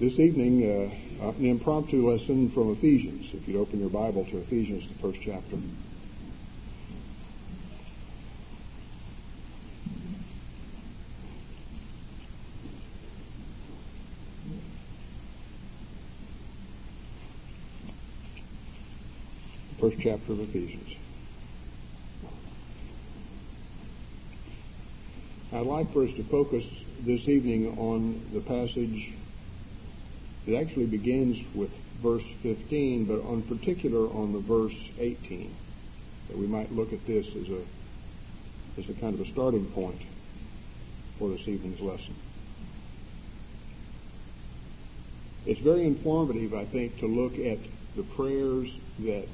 This evening, uh, an impromptu lesson from Ephesians. If you'd open your Bible to Ephesians, the first chapter. First chapter of Ephesians. I'd like for us to focus this evening on the passage it actually begins with verse 15, but on particular on the verse 18. That we might look at this as a as a kind of a starting point for this evening's lesson. It's very informative, I think, to look at the prayers that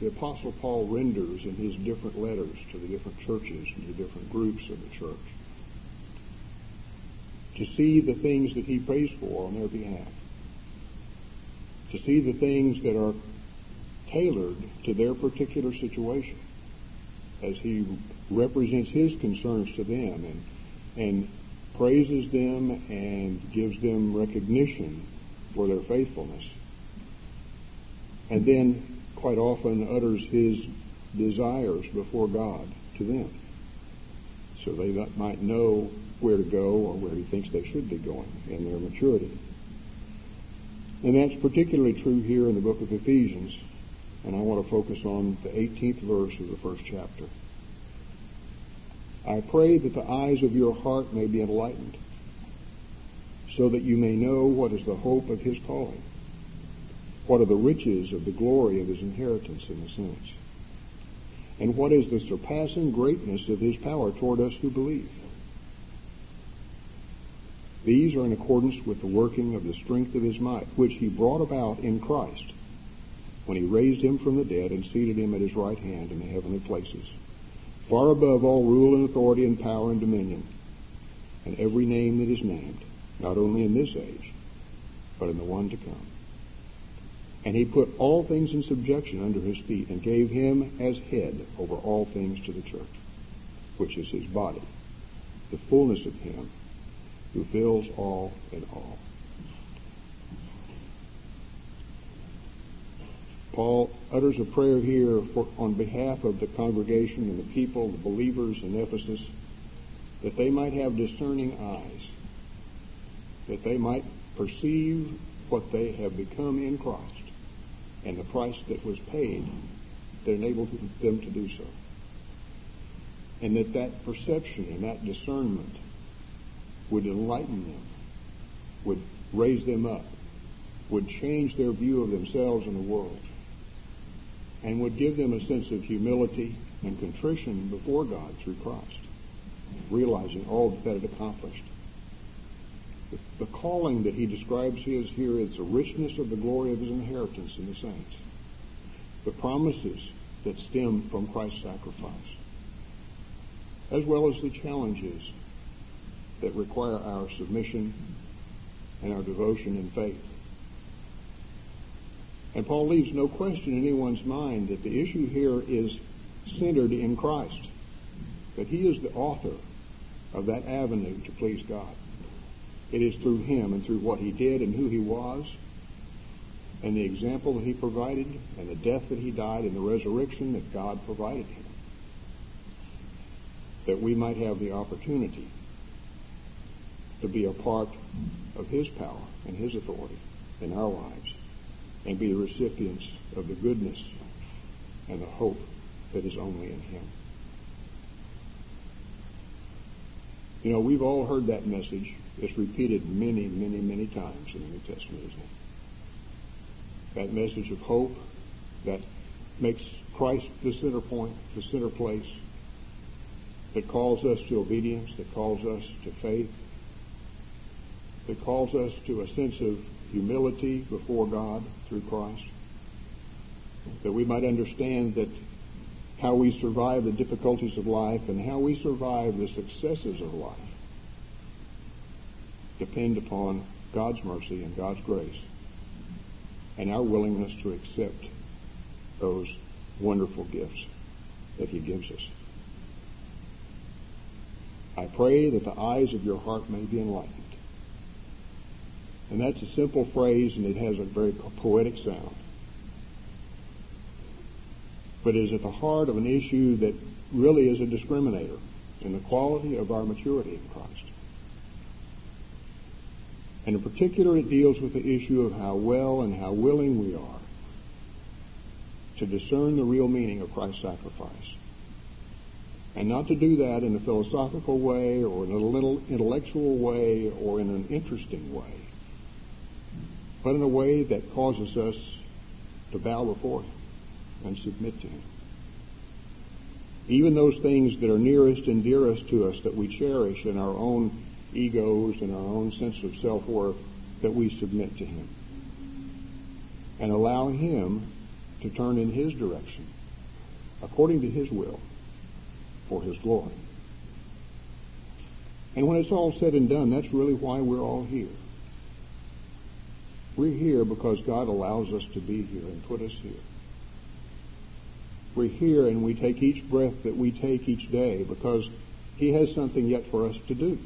the Apostle Paul renders in his different letters to the different churches and the different groups of the church. To see the things that he prays for on their behalf to see the things that are tailored to their particular situation as he represents his concerns to them and, and praises them and gives them recognition for their faithfulness. And then quite often utters his desires before God to them so they might know where to go or where he thinks they should be going in their maturity. And that's particularly true here in the book of Ephesians. And I want to focus on the 18th verse of the first chapter. I pray that the eyes of your heart may be enlightened, so that you may know what is the hope of his calling, what are the riches of the glory of his inheritance in the saints, and what is the surpassing greatness of his power toward us who believe these are in accordance with the working of the strength of his might, which he brought about in Christ when he raised him from the dead and seated him at his right hand in the heavenly places, far above all rule and authority and power and dominion, and every name that is named, not only in this age, but in the one to come. And he put all things in subjection under his feet and gave him as head over all things to the church, which is his body, the fullness of him who fills all in all. Paul utters a prayer here for, on behalf of the congregation and the people, the believers in Ephesus, that they might have discerning eyes, that they might perceive what they have become in Christ and the price that was paid that enabled them to do so. And that that perception and that discernment would enlighten them, would raise them up, would change their view of themselves and the world, and would give them a sense of humility and contrition before God through Christ, realizing all that it accomplished. The calling that he describes his here is the richness of the glory of his inheritance in the saints, the promises that stem from Christ's sacrifice, as well as the challenges that require our submission and our devotion and faith. And Paul leaves no question in anyone's mind that the issue here is centered in Christ, that he is the author of that avenue to please God. It is through him and through what he did and who he was and the example that he provided and the death that he died and the resurrection that God provided him that we might have the opportunity to be a part of His power and His authority in our lives and be the recipients of the goodness and the hope that is only in Him. You know, we've all heard that message. It's repeated many, many, many times in the New Testament, isn't it? That message of hope that makes Christ the center point, the center place, that calls us to obedience, that calls us to faith, that calls us to a sense of humility before God through Christ. That we might understand that how we survive the difficulties of life and how we survive the successes of life depend upon God's mercy and God's grace and our willingness to accept those wonderful gifts that He gives us. I pray that the eyes of your heart may be enlightened And that's a simple phrase, and it has a very poetic sound. But it is at the heart of an issue that really is a discriminator in the quality of our maturity in Christ. And in particular, it deals with the issue of how well and how willing we are to discern the real meaning of Christ's sacrifice. And not to do that in a philosophical way or in a little intellectual way or in an interesting way, but in a way that causes us to bow before Him and submit to Him. Even those things that are nearest and dearest to us that we cherish in our own egos and our own sense of self-worth, that we submit to Him. And allow Him to turn in His direction, according to His will, for His glory. And when it's all said and done, that's really why we're all here. We're here because God allows us to be here and put us here. We're here and we take each breath that we take each day because He has something yet for us to do.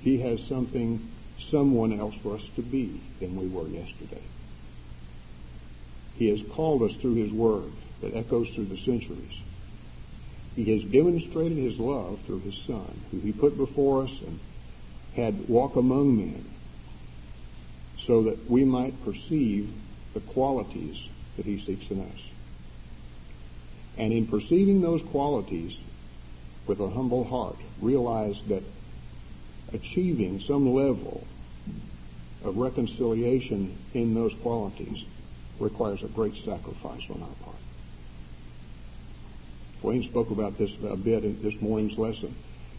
He has something, someone else for us to be than we were yesterday. He has called us through His Word that echoes through the centuries. He has demonstrated His love through His Son, who He put before us and had walk among men so that we might perceive the qualities that He seeks in us. And in perceiving those qualities with a humble heart, realize that achieving some level of reconciliation in those qualities requires a great sacrifice on our part. Wayne spoke about this a bit in this morning's lesson.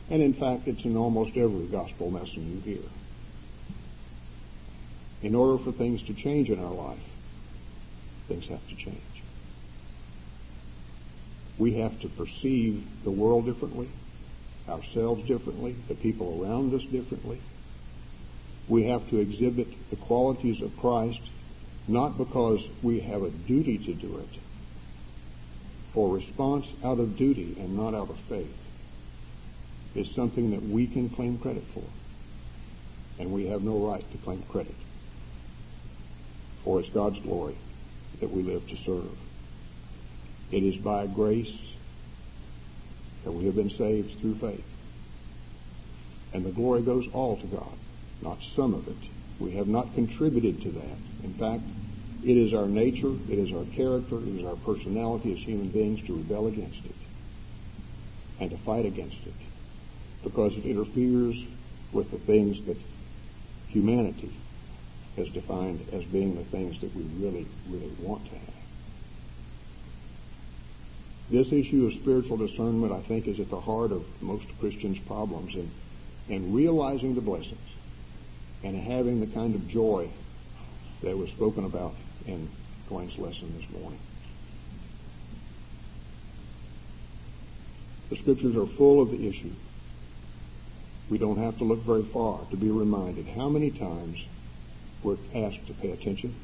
And in fact, it's in almost every gospel lesson you hear. In order for things to change in our life, things have to change. We have to perceive the world differently ourselves differently, the people around us differently. We have to exhibit the qualities of Christ not because we have a duty to do it, for response out of duty and not out of faith is something that we can claim credit for. And we have no right to claim credit. For it's God's glory that we live to serve. It is by grace that we have been saved through faith. And the glory goes all to God, not some of it. We have not contributed to that. In fact, it is our nature, it is our character, it is our personality as human beings to rebel against it and to fight against it because it interferes with the things that humanity has defined as being the things that we really, really want to have. This issue of spiritual discernment, I think, is at the heart of most Christians' problems in, in realizing the blessings and having the kind of joy that was spoken about in Dwayne's lesson this morning. The scriptures are full of the issue. We don't have to look very far to be reminded how many times we're asked to pay attention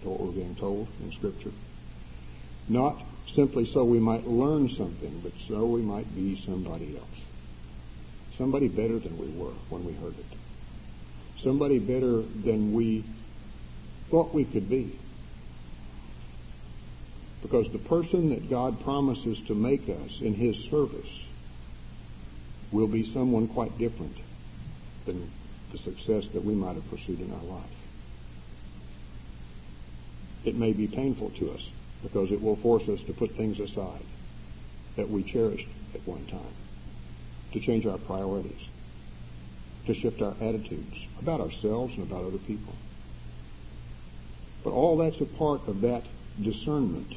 to what we're being told in Scripture. Not simply so we might learn something, but so we might be somebody else. Somebody better than we were when we heard it. Somebody better than we thought we could be. Because the person that God promises to make us in His service will be someone quite different than the success that we might have pursued in our life. It may be painful to us because it will force us to put things aside that we cherished at one time, to change our priorities, to shift our attitudes about ourselves and about other people. But all that's a part of that discernment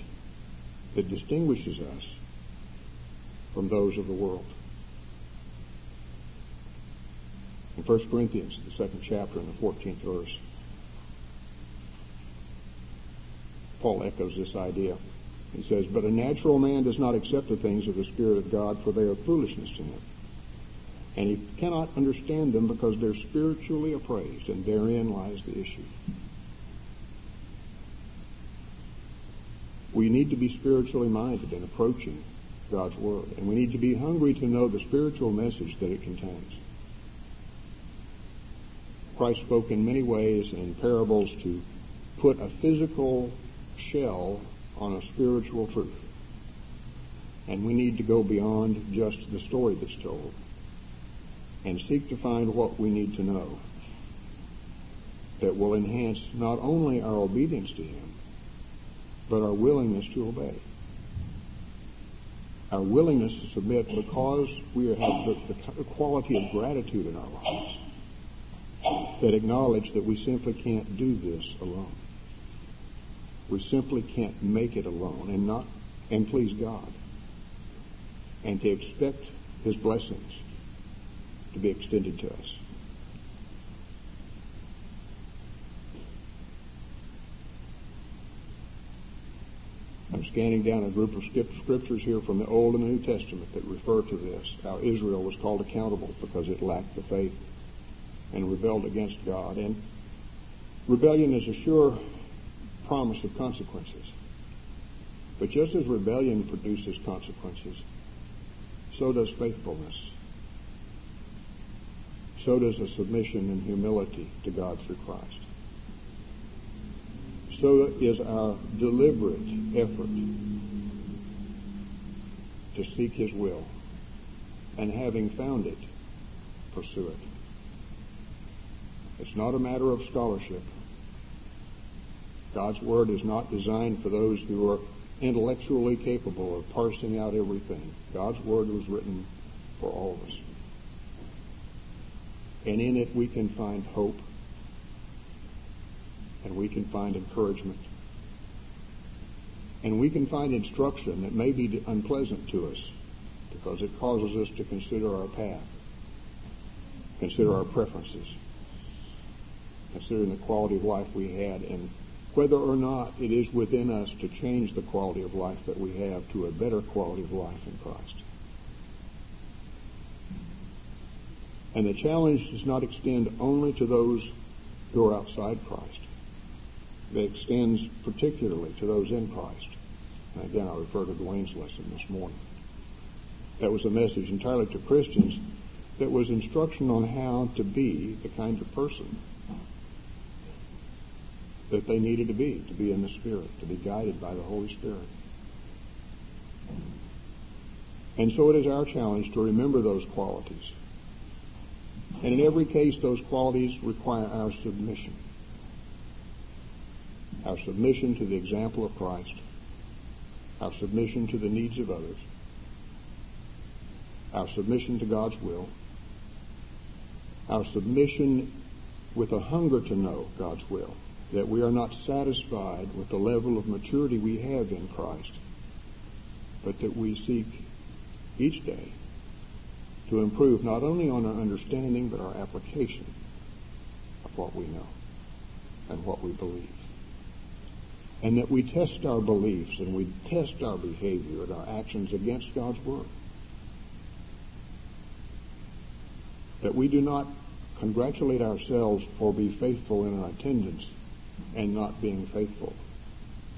that distinguishes us from those of the world. In 1 Corinthians, the second chapter and the 14th verse, Paul echoes this idea. He says, But a natural man does not accept the things of the Spirit of God, for they are foolishness to him. And he cannot understand them because they're spiritually appraised, and therein lies the issue. We need to be spiritually minded in approaching God's Word, and we need to be hungry to know the spiritual message that it contains. Christ spoke in many ways and in parables to put a physical shell on a spiritual truth. And we need to go beyond just the story that's told and seek to find what we need to know that will enhance not only our obedience to Him, but our willingness to obey. Our willingness to submit because we have the, the quality of gratitude in our lives that acknowledge that we simply can't do this alone. We simply can't make it alone and not and please God. And to expect his blessings to be extended to us. I'm scanning down a group of scriptures here from the Old and the New Testament that refer to this, how Israel was called accountable because it lacked the faith and rebelled against God. And rebellion is a sure promise of consequences. But just as rebellion produces consequences, so does faithfulness. So does a submission and humility to God through Christ. So is our deliberate effort to seek His will, and having found it, pursue it. It's not a matter of scholarship. God's Word is not designed for those who are intellectually capable of parsing out everything. God's Word was written for all of us. And in it we can find hope and we can find encouragement. And we can find instruction that may be unpleasant to us because it causes us to consider our path, consider our preferences, considering the quality of life we had and whether or not it is within us to change the quality of life that we have to a better quality of life in Christ. And the challenge does not extend only to those who are outside Christ. It extends particularly to those in Christ. And again, I refer to Dwayne's lesson this morning. That was a message entirely to Christians that was instruction on how to be the kind of person that they needed to be, to be in the Spirit, to be guided by the Holy Spirit. And so it is our challenge to remember those qualities. And in every case, those qualities require our submission. Our submission to the example of Christ. Our submission to the needs of others. Our submission to God's will. Our submission with a hunger to know God's will that we are not satisfied with the level of maturity we have in Christ, but that we seek each day to improve not only on our understanding but our application of what we know and what we believe. And that we test our beliefs and we test our behavior and our actions against God's Word. That we do not congratulate ourselves for being faithful in our attendance and not being faithful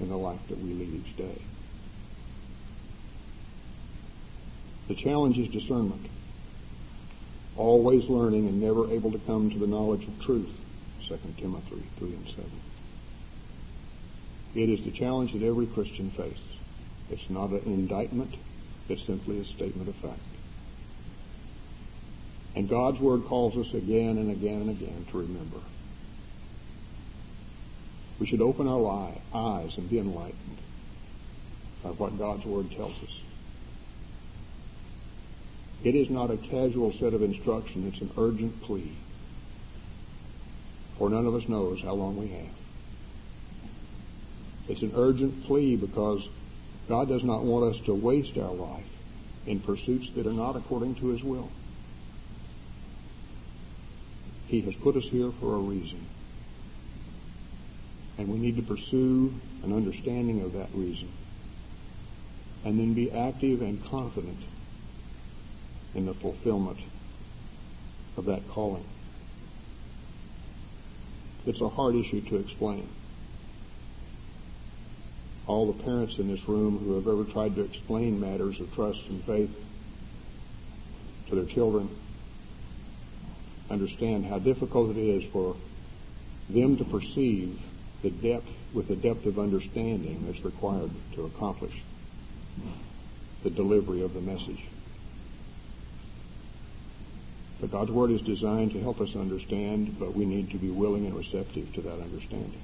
in the life that we lead each day. The challenge is discernment. Always learning and never able to come to the knowledge of truth. 2 Timothy 3 and 7. It is the challenge that every Christian faces. It's not an indictment. It's simply a statement of fact. And God's Word calls us again and again and again to remember we should open our eyes and be enlightened by what God's Word tells us. It is not a casual set of instruction, it's an urgent plea. For none of us knows how long we have. It's an urgent plea because God does not want us to waste our life in pursuits that are not according to His will. He has put us here for a reason. And we need to pursue an understanding of that reason. And then be active and confident in the fulfillment of that calling. It's a hard issue to explain. All the parents in this room who have ever tried to explain matters of trust and faith to their children understand how difficult it is for them to perceive the depth with the depth of understanding that's required to accomplish the delivery of the message. But God's Word is designed to help us understand, but we need to be willing and receptive to that understanding.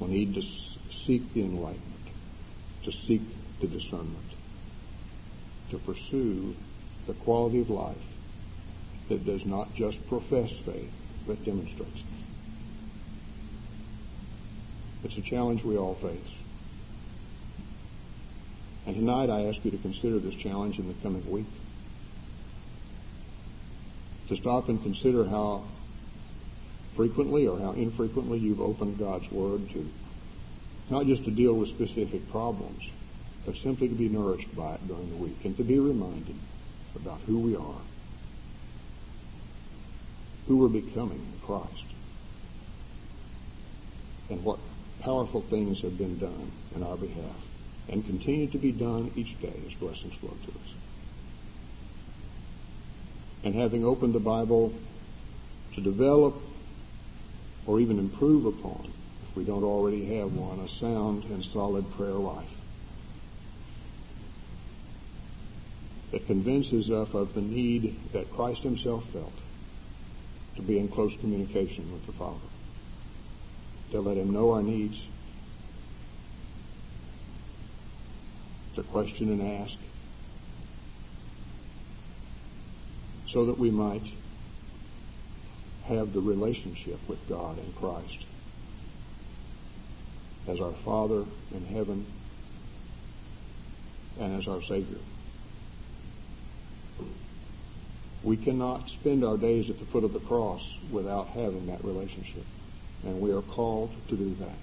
We need to seek the enlightenment, to seek the discernment, to pursue the quality of life that does not just profess faith, but demonstrates it. It's a challenge we all face. And tonight I ask you to consider this challenge in the coming week. To stop and consider how frequently or how infrequently you've opened God's Word to not just to deal with specific problems, but simply to be nourished by it during the week and to be reminded about who we are, who we're becoming in Christ, and what powerful things have been done in our behalf and continue to be done each day as blessings flow to us. And having opened the Bible to develop or even improve upon, if we don't already have one, a sound and solid prayer life that convinces us of the need that Christ himself felt to be in close communication with the Father to let Him know our needs, to question and ask, so that we might have the relationship with God and Christ as our Father in heaven and as our Savior. We cannot spend our days at the foot of the cross without having that relationship. And we are called to do that.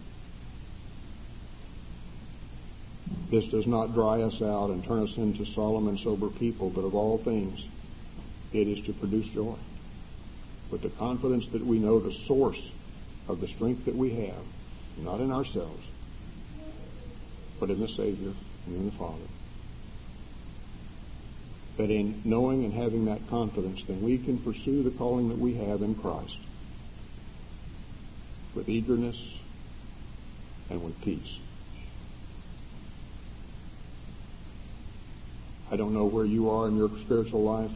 This does not dry us out and turn us into solemn and sober people, but of all things, it is to produce joy. With the confidence that we know the source of the strength that we have, not in ourselves, but in the Savior and in the Father. That in knowing and having that confidence, then we can pursue the calling that we have in Christ with eagerness and with peace. I don't know where you are in your spiritual life.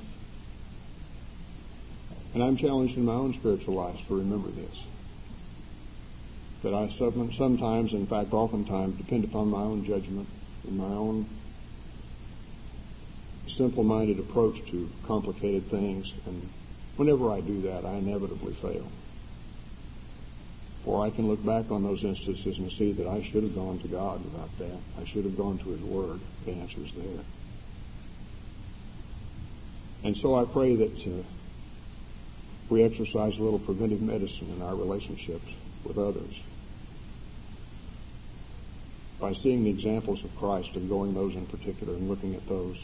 And I'm challenged in my own spiritual life to remember this. That I sometimes, in fact, oftentimes, depend upon my own judgment and my own simple minded approach to complicated things. And whenever I do that, I inevitably fail. For I can look back on those instances and see that I should have gone to God about that. I should have gone to His Word. The answer answer's there. And so I pray that uh, we exercise a little preventive medicine in our relationships with others by seeing the examples of Christ and going those in particular and looking at those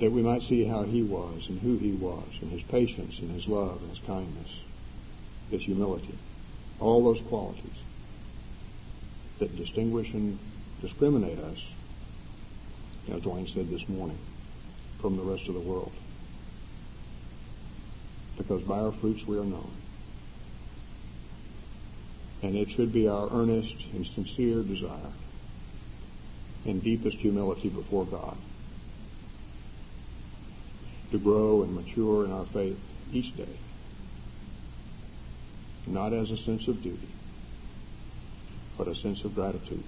that we might see how he was and who he was and his patience and his love and his kindness his humility, all those qualities that distinguish and discriminate us, as Dwayne said this morning, from the rest of the world. Because by our fruits we are known. And it should be our earnest and sincere desire and deepest humility before God to grow and mature in our faith each day not as a sense of duty, but a sense of gratitude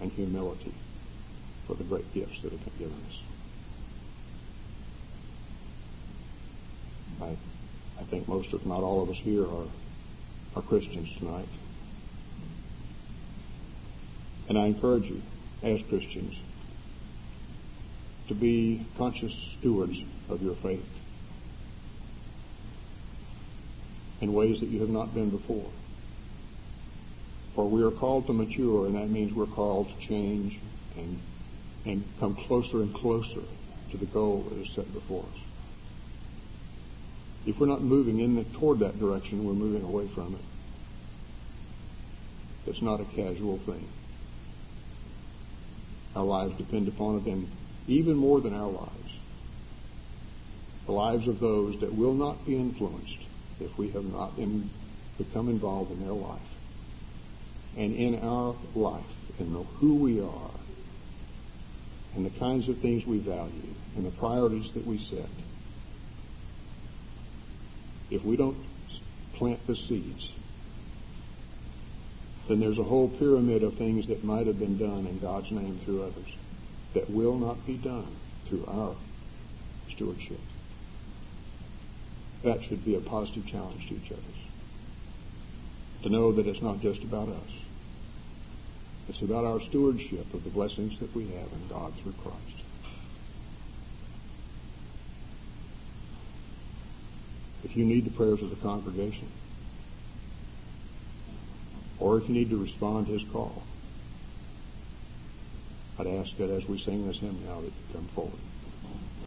and humility for the great gifts that have been given us. I, I think most, if not all of us here, are, are Christians tonight. And I encourage you, as Christians, to be conscious stewards of your faith in ways that you have not been before. For we are called to mature, and that means we're called to change and, and come closer and closer to the goal that is set before us. If we're not moving in the, toward that direction, we're moving away from it. It's not a casual thing. Our lives depend upon it, and even more than our lives, the lives of those that will not be influenced if we have not in, become involved in their life and in our life and know who we are and the kinds of things we value and the priorities that we set. If we don't plant the seeds, then there's a whole pyramid of things that might have been done in God's name through others that will not be done through our stewardship. That should be a positive challenge to each other. To know that it's not just about us. It's about our stewardship of the blessings that we have in God through Christ. If you need the prayers of the congregation, or if you need to respond to his call, I'd ask that as we sing this hymn now that you come forward.